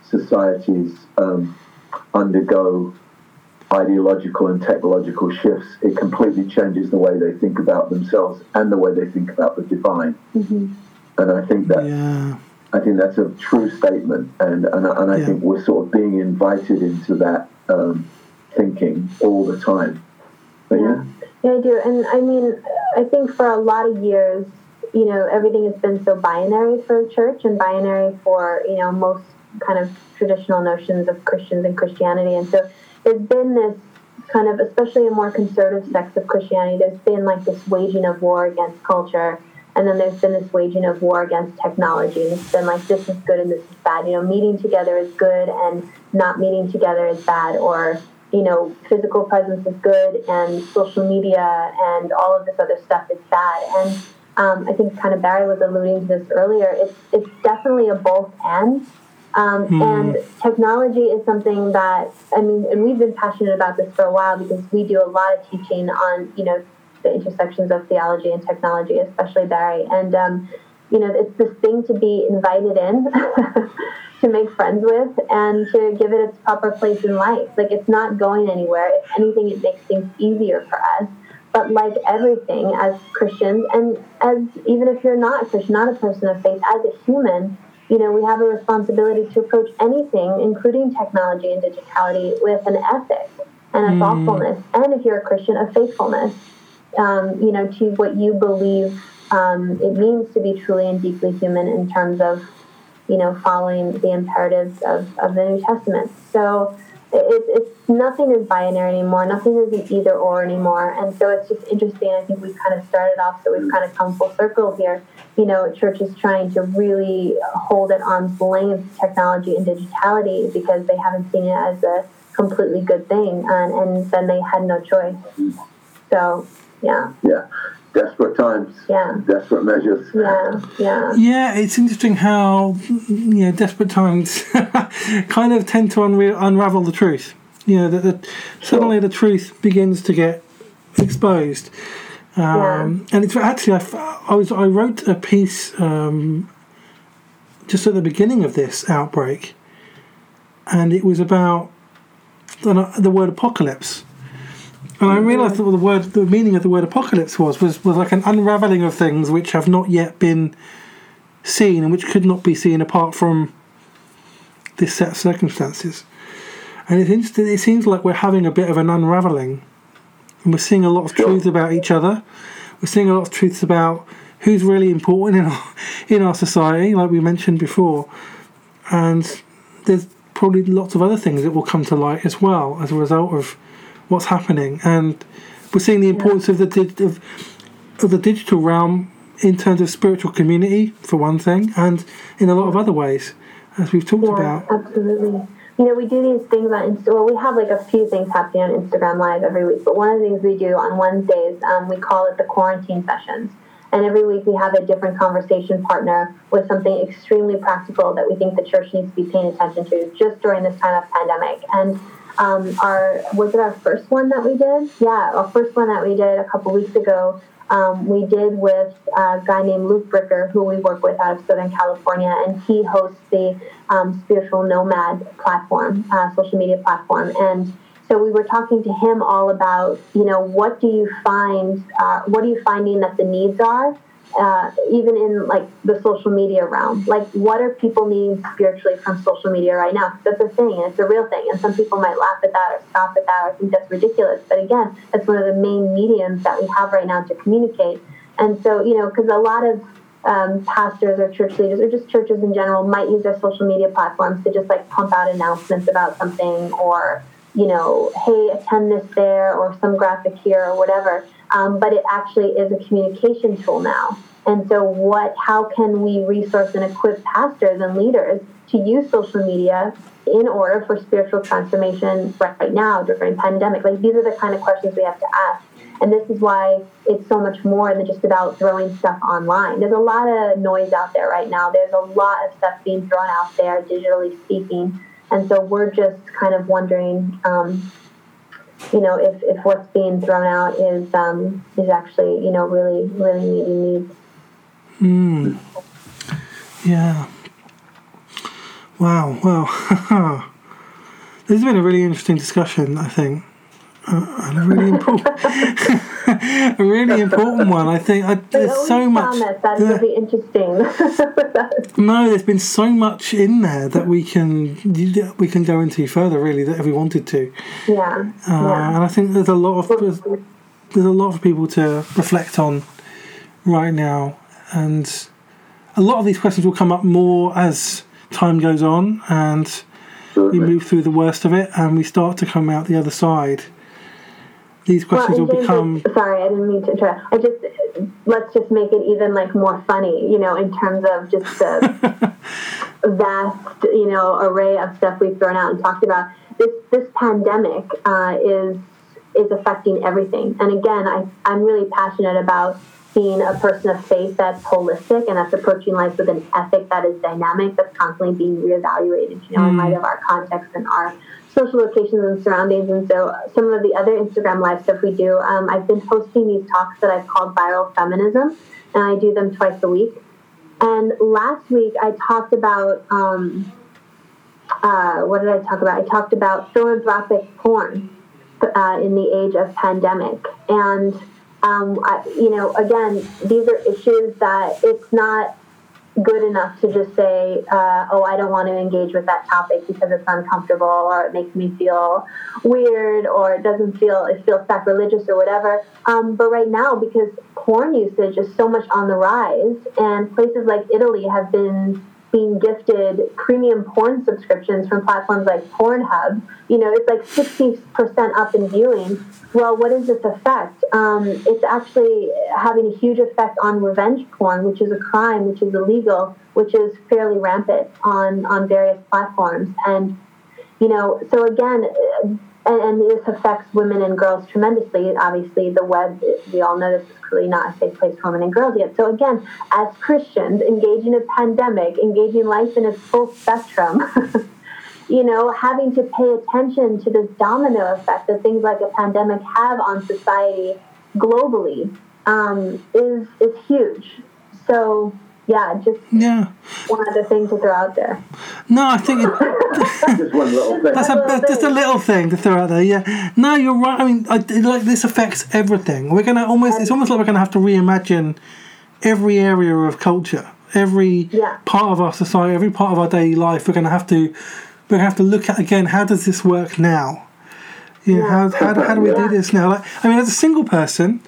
societies um, undergo ideological and technological shifts, it completely changes the way they think about themselves and the way they think about the divine. Mm-hmm. And I think that yeah. I think that's a true statement, and and, and I yeah. think we're sort of being invited into that um, thinking all the time. But yeah. yeah, I do, and I mean, I think for a lot of years, you know, everything has been so binary for church and binary for you know most kind of traditional notions of Christians and Christianity, and so there's been this kind of, especially in more conservative sects of Christianity, there's been like this waging of war against culture and then there's been this waging of war against technology. And it's been like, this is good and this is bad. You know, meeting together is good and not meeting together is bad. Or, you know, physical presence is good and social media and all of this other stuff is bad. And um, I think kind of Barry was alluding to this earlier. It's, it's definitely a both and. Um, hmm. And technology is something that, I mean, and we've been passionate about this for a while because we do a lot of teaching on, you know, the intersections of theology and technology, especially Barry. And, um, you know, it's this thing to be invited in, to make friends with, and to give it its proper place in life. Like, it's not going anywhere. If anything, it makes things easier for us. But like everything, as Christians, and as even if you're not a Christian, not a person of faith, as a human, you know, we have a responsibility to approach anything, including technology and digitality, with an ethic and a mm. thoughtfulness. And if you're a Christian, a faithfulness um, you know, to what you believe um, it means to be truly and deeply human in terms of, you know, following the imperatives of, of the New Testament. So it, it's nothing is binary anymore. Nothing is an either or anymore. And so it's just interesting. I think we've kind of started off, so we've kind of come full circle here. You know, church is trying to really hold at arm's length technology and digitality because they haven't seen it as a completely good thing, and, and then they had no choice. So, yeah. Yeah. Desperate times. Yeah. Desperate measures. Yeah. Yeah. Yeah, it's interesting how you know desperate times kind of tend to unre- unravel the truth. You know that the, suddenly the truth begins to get exposed, um, and it's actually I, f- I was I wrote a piece um, just at the beginning of this outbreak, and it was about the, the word apocalypse. And I realised that the word, the meaning of the word apocalypse was, was was like an unraveling of things which have not yet been seen and which could not be seen apart from this set of circumstances. And it's interesting. It seems like we're having a bit of an unraveling, and we're seeing a lot of truths about each other. We're seeing a lot of truths about who's really important in our in our society, like we mentioned before, and there's probably lots of other things that will come to light as well as a result of what's happening, and we're seeing the importance of the of, of the digital realm in terms of spiritual community, for one thing, and in a lot of other ways, as we've talked Yeah, about. absolutely. You know, we do these things on Insta. Well, we have like a few things happening on Instagram Live every week. But one of the things we do on Wednesdays, um, we call it the quarantine sessions. And every week we have a different conversation partner with something extremely practical that we think the church needs to be paying attention to just during this time of pandemic. And um, our was it our first one that we did? Yeah, our first one that we did a couple weeks ago. Um, we did with a guy named Luke Bricker, who we work with out of Southern California, and he hosts the um, Spiritual Nomad platform, uh, social media platform. And so we were talking to him all about, you know, what do you find, uh, what are you finding that the needs are, uh, even in like the social media realm? Like, what are people needing spiritually from social media right now? That's a thing, and it's a real thing. And some people might laugh at that or scoff at that or think that's ridiculous. But again, that's one of the main mediums that we have right now to communicate. And so, you know, because a lot of um, pastors or church leaders or just churches in general might use their social media platforms to just like pump out announcements about something or you know hey attend this there or some graphic here or whatever um, but it actually is a communication tool now and so what how can we resource and equip pastors and leaders to use social media in order for spiritual transformation right now during pandemic like these are the kind of questions we have to ask and this is why it's so much more than just about throwing stuff online. There's a lot of noise out there right now. There's a lot of stuff being thrown out there, digitally speaking. And so we're just kind of wondering, um, you know, if, if what's being thrown out is um, is actually, you know, really, really meeting needs. Hmm. Yeah. Wow. Well, this has been a really interesting discussion. I think, uh, and a really important, a really important one. I think I, there's so much. that it'll be interesting. No, there's been so much in there that we can we can go into further. Really, that if we wanted to, yeah. uh, yeah. and I think there's a lot of there's, there's a lot of people to reflect on right now, and a lot of these questions will come up more as time goes on, and we move through the worst of it, and we start to come out the other side. These questions and will become sorry, I didn't mean to try. I just let's just make it even like more funny, you know, in terms of just the vast, you know, array of stuff we've thrown out and talked about. This this pandemic uh, is is affecting everything, and again, I I'm really passionate about being a person of faith that's holistic and that's approaching life with an ethic that is dynamic, that's constantly being reevaluated, you know, in light of our context and our social locations and surroundings. And so, some of the other Instagram live stuff we do, um, I've been hosting these talks that I've called Viral Feminism, and I do them twice a week. And last week, I talked about um, uh, what did I talk about? I talked about philanthropic porn uh, in the age of pandemic. And, um, I, you know, again, these are issues that it's not good enough to just say, uh, oh, I don't want to engage with that topic because it's uncomfortable or it makes me feel weird or it doesn't feel, it feels sacrilegious or whatever. Um, but right now, because porn usage is so much on the rise and places like Italy have been being gifted premium porn subscriptions from platforms like Pornhub. You know, it's like 60% up in viewing. Well, what is this effect? Um, it's actually having a huge effect on revenge porn, which is a crime, which is illegal, which is fairly rampant on, on various platforms. And, you know, so again, and, and this affects women and girls tremendously. Obviously, the web, we all know this is clearly not a safe place for women and girls yet. So, again, as Christians, engaging a pandemic, engaging life in its full spectrum, you know, having to pay attention to this domino effect that things like a pandemic have on society globally um, is, is huge. So, yeah, just yeah. one other thing to throw out there. No, I think it, Just one little thing. that's, a, that's just a little thing to throw out there. Yeah. No, you're right. I mean, I, like this affects everything. We're gonna almost. It's almost like we're gonna have to reimagine every area of culture, every Yeah. part of our society, every part of our daily life. We're gonna have to. We're gonna have to look at again. How does this work now? You know, how, how, do- how do we do this now? Like, I mean, as a single person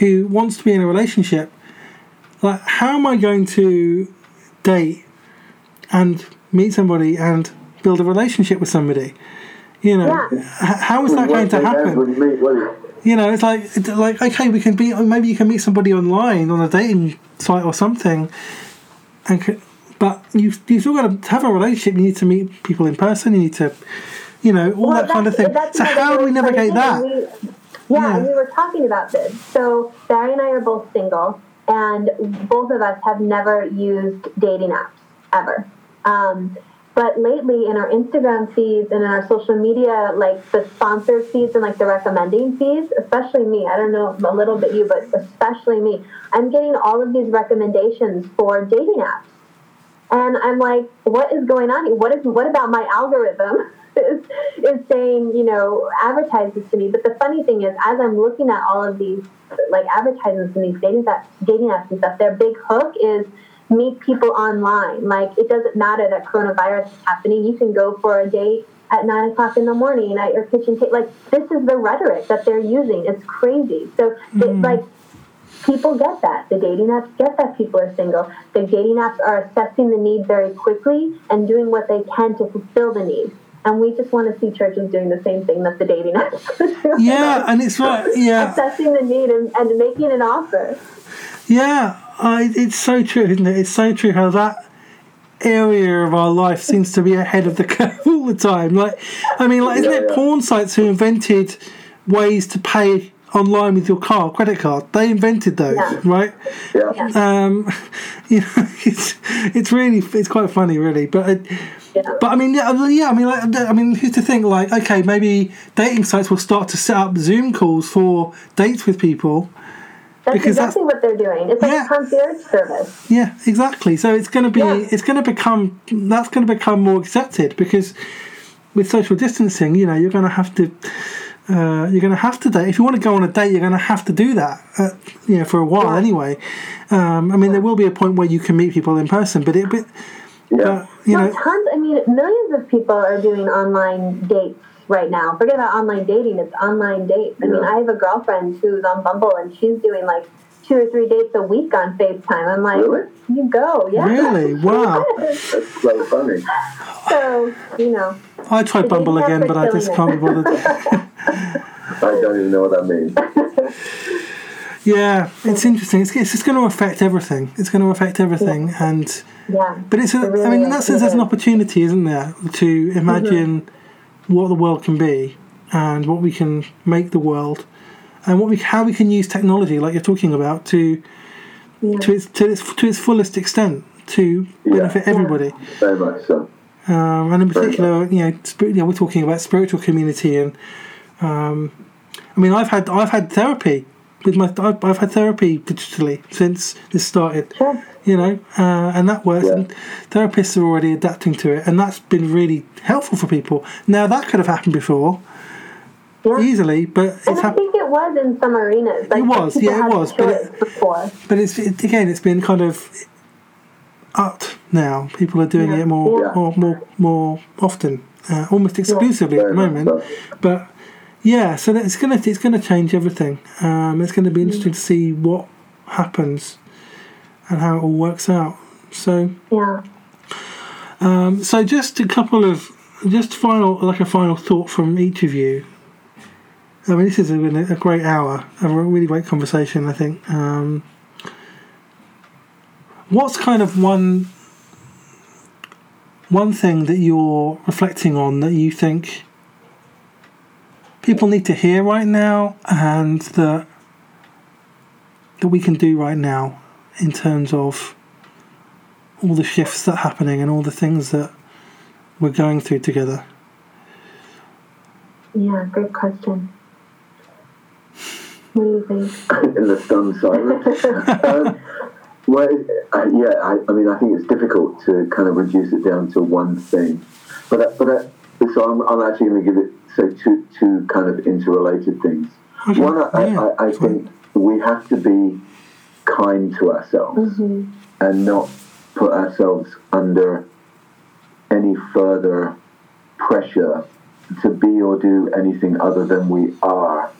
who wants to be in a relationship, like, how am I going to date and meet somebody and build a relationship with somebody? You know, Yeah. how is that going to happen? You meet, you- You know, it's like it's like okay, we can be maybe you can meet somebody online on a dating site or something, and c- but you you still got to have a relationship. You need to meet people in person. You need to, you know, all Well, that kind of thing. that's- that's So how do we really funny navigate thing, that? we- yeah, Yeah. we were talking about this. So Barry and I are both single, and both of us have never used dating apps ever. Um, but lately, in our Instagram feeds and in our social media, like the sponsored feeds and like the recommending feeds, especially me, I don't know a little bit you, but especially me, I'm getting all of these recommendations for dating apps. And I'm like, what is going on here? What is what about my algorithm is, is saying, you know, advertise this to me? But the funny thing is, as I'm looking at all of these like advertisements and these dating apps, dating apps and stuff, their big hook is meet people online. Like it doesn't matter that coronavirus is happening. You can go for a date at nine o'clock in the morning at your kitchen table. Like this is the rhetoric that they're using. It's crazy. So it, hmm. like people get that. The dating apps get that people are single. The dating apps are assessing the need very quickly and doing what they can to fulfill the need. And we just want to see churches doing the same thing that the dating apps. Yeah, and it's right. Yeah, Assessing the need and, and making an offer. yeah. I, it's so true, isn't it? It's so true how that area of our life seems to be ahead of the curve all the time. Like, I mean, like, isn't Yeah, it yeah. porn sites who invented ways to pay online with your card, credit card? They invented those, Yeah. right? yeah. um, you know, it's it's really it's quite funny, really. But it, Yeah. but I mean, yeah, I mean, yeah, I mean, like, I mean, who's to think? Like, okay, maybe dating sites will start to set up Zoom calls for dates with people. That's Because that's- exactly what they're doing. It's like Yeah. a concierge service. Yeah, exactly. So it's going to be Yeah. it's going to become that's going to become more accepted because with social distancing, you know, you're going to have to. Uh, you're going to have to date if you want to go on a date. You're going to have to do that, uh, you know, for a while Yeah. anyway. Um, I mean, there will be a point where you can meet people in person, but it, but, Yeah. but you No, know, tons. I mean, millions of people are doing online dates right now. Forget about online dating; it's online dates. I mean, I have a girlfriend who's on Bumble, and she's doing like two or three dates a week on Facetime. I'm like, Really? you go, yeah. Really? Wow. That's so funny. so you know, I tried But Bumble again, but I just can't be bothered. I don't even know what that means. yeah, it's interesting. It's, it's just going to affect everything. It's going to affect everything, and yeah. but it's. A, It really I mean, in that sense, there's an opportunity, isn't there, to imagine what the world can be and what we can make the world, and what we how we can use technology, like you're talking about, to Yeah. to its to its to its fullest extent to Yeah. benefit everybody. Very much so. Um, and in particular, you know, you know, we're talking about spiritual community, and um, I mean, I've had I've had therapy with my I've, I've had therapy digitally since this started, you know, uh, and that works. Yeah. And therapists are already adapting to it, and that's been really helpful for people. Now that could have happened before Yeah. easily, but And it's I happened. think it was in some arenas. Like, It was, yeah, it was, but it- before. But it's it, again, it's been kind of upped now. People are doing Yeah. it more, Yeah. more, more, more often, uh, almost exclusively at the moment. But yeah, so that it's gonna it's gonna change everything. Um, it's going to be interesting to see what happens and how it all works out. So Yeah. Um, so just a couple of just final like a final thought from each of you. I mean, this has been a, a great hour, a really great conversation. I think. Um, what's kind of one one thing that you're reflecting on that you think people need to hear right now, and that that we can do right now in terms of all the shifts that are happening and all the things that we're going through together? Yeah, great question. What do you think? in the stunned silence. um, well, uh, yeah, I, I, mean, I think it's difficult to kind of reduce it down to one thing, but uh, but uh, so I'm, I'm actually going to give it say two two kind of interrelated things. One, I, Yeah, I, I think we have to be kind to ourselves Mm-hmm. and not put ourselves under any further pressure to be or do anything other than we are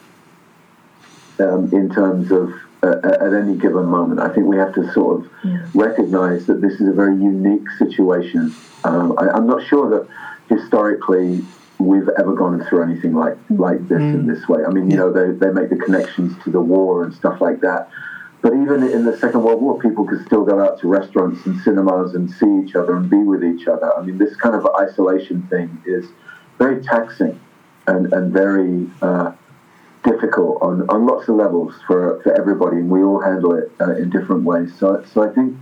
um, in terms of uh, at any given moment. I think we have to sort of Yeah. recognize that this is a very unique situation. Um, I, I'm not sure that historically we've ever gone through anything like like this in this way. I mean, you know, they, they make the connections to the war and stuff like that. But even in the Second World War, people could still go out to restaurants and cinemas and see each other and be with each other. I mean, this kind of isolation thing is very taxing and, and very uh, difficult on, on lots of levels for, for everybody, and we all handle it uh, in different ways. So, so I think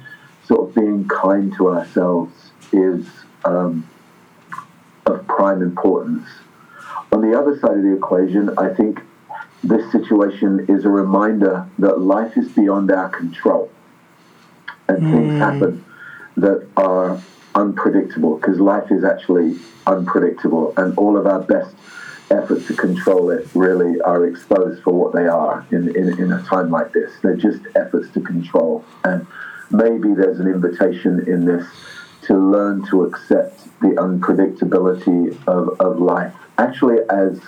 sort of being kind to ourselves is um, of prime importance. On the other side of the equation, I think this situation is a reminder that life is beyond our control and things happen that are unpredictable because life is actually unpredictable and all of our best efforts to control it really are exposed for what they are in, in, in a time like this. They're just efforts to control. And maybe there's an invitation in this to learn to accept the unpredictability of, of life, actually, as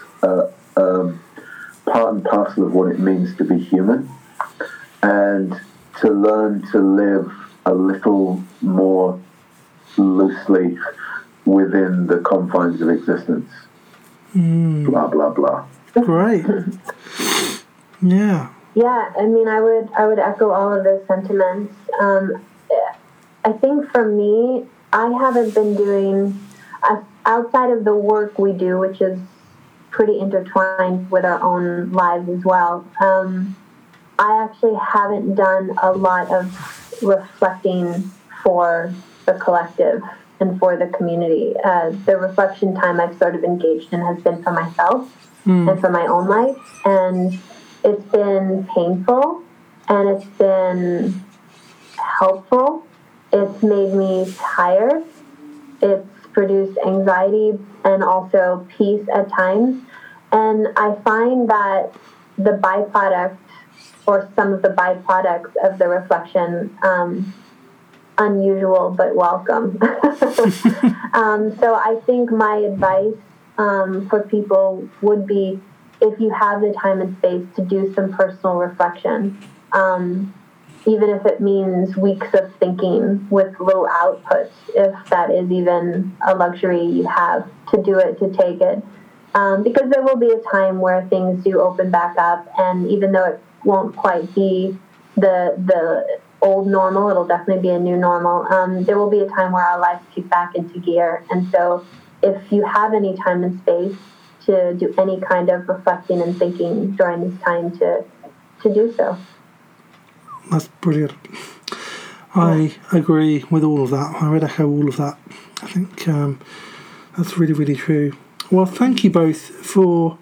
um, part and parcel of what it means to be human, and to learn to live a little more loosely within the confines of existence. Blah, blah, blah. Great. Yeah. Yeah, I mean, I would I would echo all of those sentiments. Um, I think for me, I haven't been doing uh, outside of the work we do, which is pretty intertwined with our own lives as well. Um, I actually haven't done a lot of reflecting for the collective and for the community. Uh, the reflection time I've sort of engaged in has been for myself and for my own life, and it's been painful and it's been helpful. It's made me tired. It's produced anxiety and also peace at times. And I find that the byproduct or some of the byproducts of the reflection um, unusual but welcome. um, so I think my advice um, for people would be if you have the time and space to do some personal reflection, um, even if it means weeks of thinking with low outputs, if that is even a luxury you have to do it, to take it. Um, because there will be a time where things do open back up, and even though it won't quite be the the old normal, it'll definitely be a new normal. Um, there will be a time where our lives kick back into gear, and so if you have any time and space to do any kind of reflecting and thinking during this time, to to do so. That's brilliant. I agree with all of that. I would echo all of that. I think um, that's really, really true. Well, thank you both for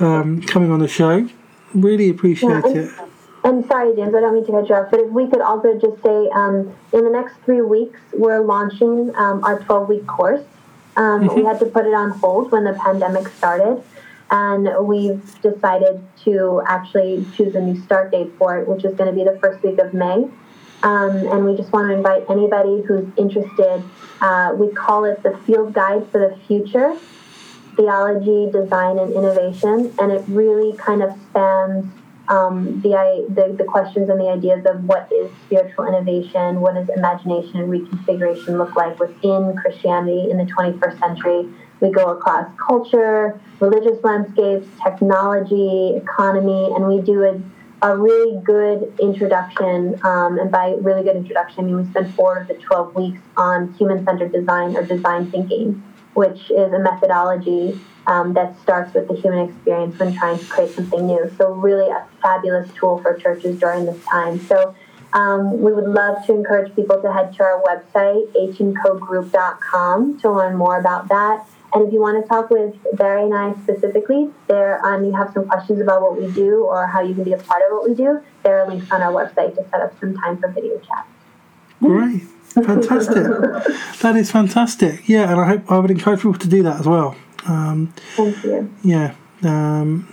um, coming on the show. Really appreciate and, it. And sorry, James, I don't mean to cut you off, but if we could also just say, um, in the next three weeks, we're launching um, our 12-week course. Um, We had to put it on hold when the pandemic started, and we've decided to actually choose a new start date for it, which is going to be the first week of May. Um, and we just want to invite anybody who's interested. Uh, we call it the Field Guide for the Future theology, design, and innovation, and it really kind of spans um, the, the the questions and the ideas of what is spiritual innovation, what does imagination and reconfiguration look like within Christianity in the 21st century. We go across culture, religious landscapes, technology, economy, and we do a a really good introduction, um, and by really good introduction, I mean we spend four of the 12 weeks on human centered design or design thinking, which is a methodology um, that starts with the human experience when trying to create something new. So, really, a fabulous tool for churches during this time. So, um, we would love to encourage people to head to our website, handcogroup.com, to learn more about that. And if you want to talk with Barry and I specifically, there um, you have some questions about what we do or how you can be a part of what we do, there are links on our website to set up some time for video chat. Great. Fantastic. that is fantastic. Yeah, and I hope I would encourage people to do that as well. Um, Thank you. Yeah. Um,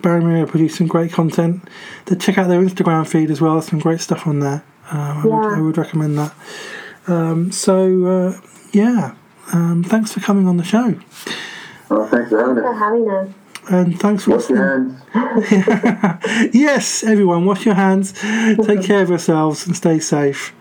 Barry Maria produce some great content. To check out their Instagram feed as well. There's some great stuff on there. Um, I, Yeah. would, I would recommend that. Um, so, uh, yeah. Um, thanks for coming on the show. Well, thanks for having Thanks for us. having us. And thanks for Wash your listening. hands. yes, everyone, wash your hands, take care of yourselves, and stay safe.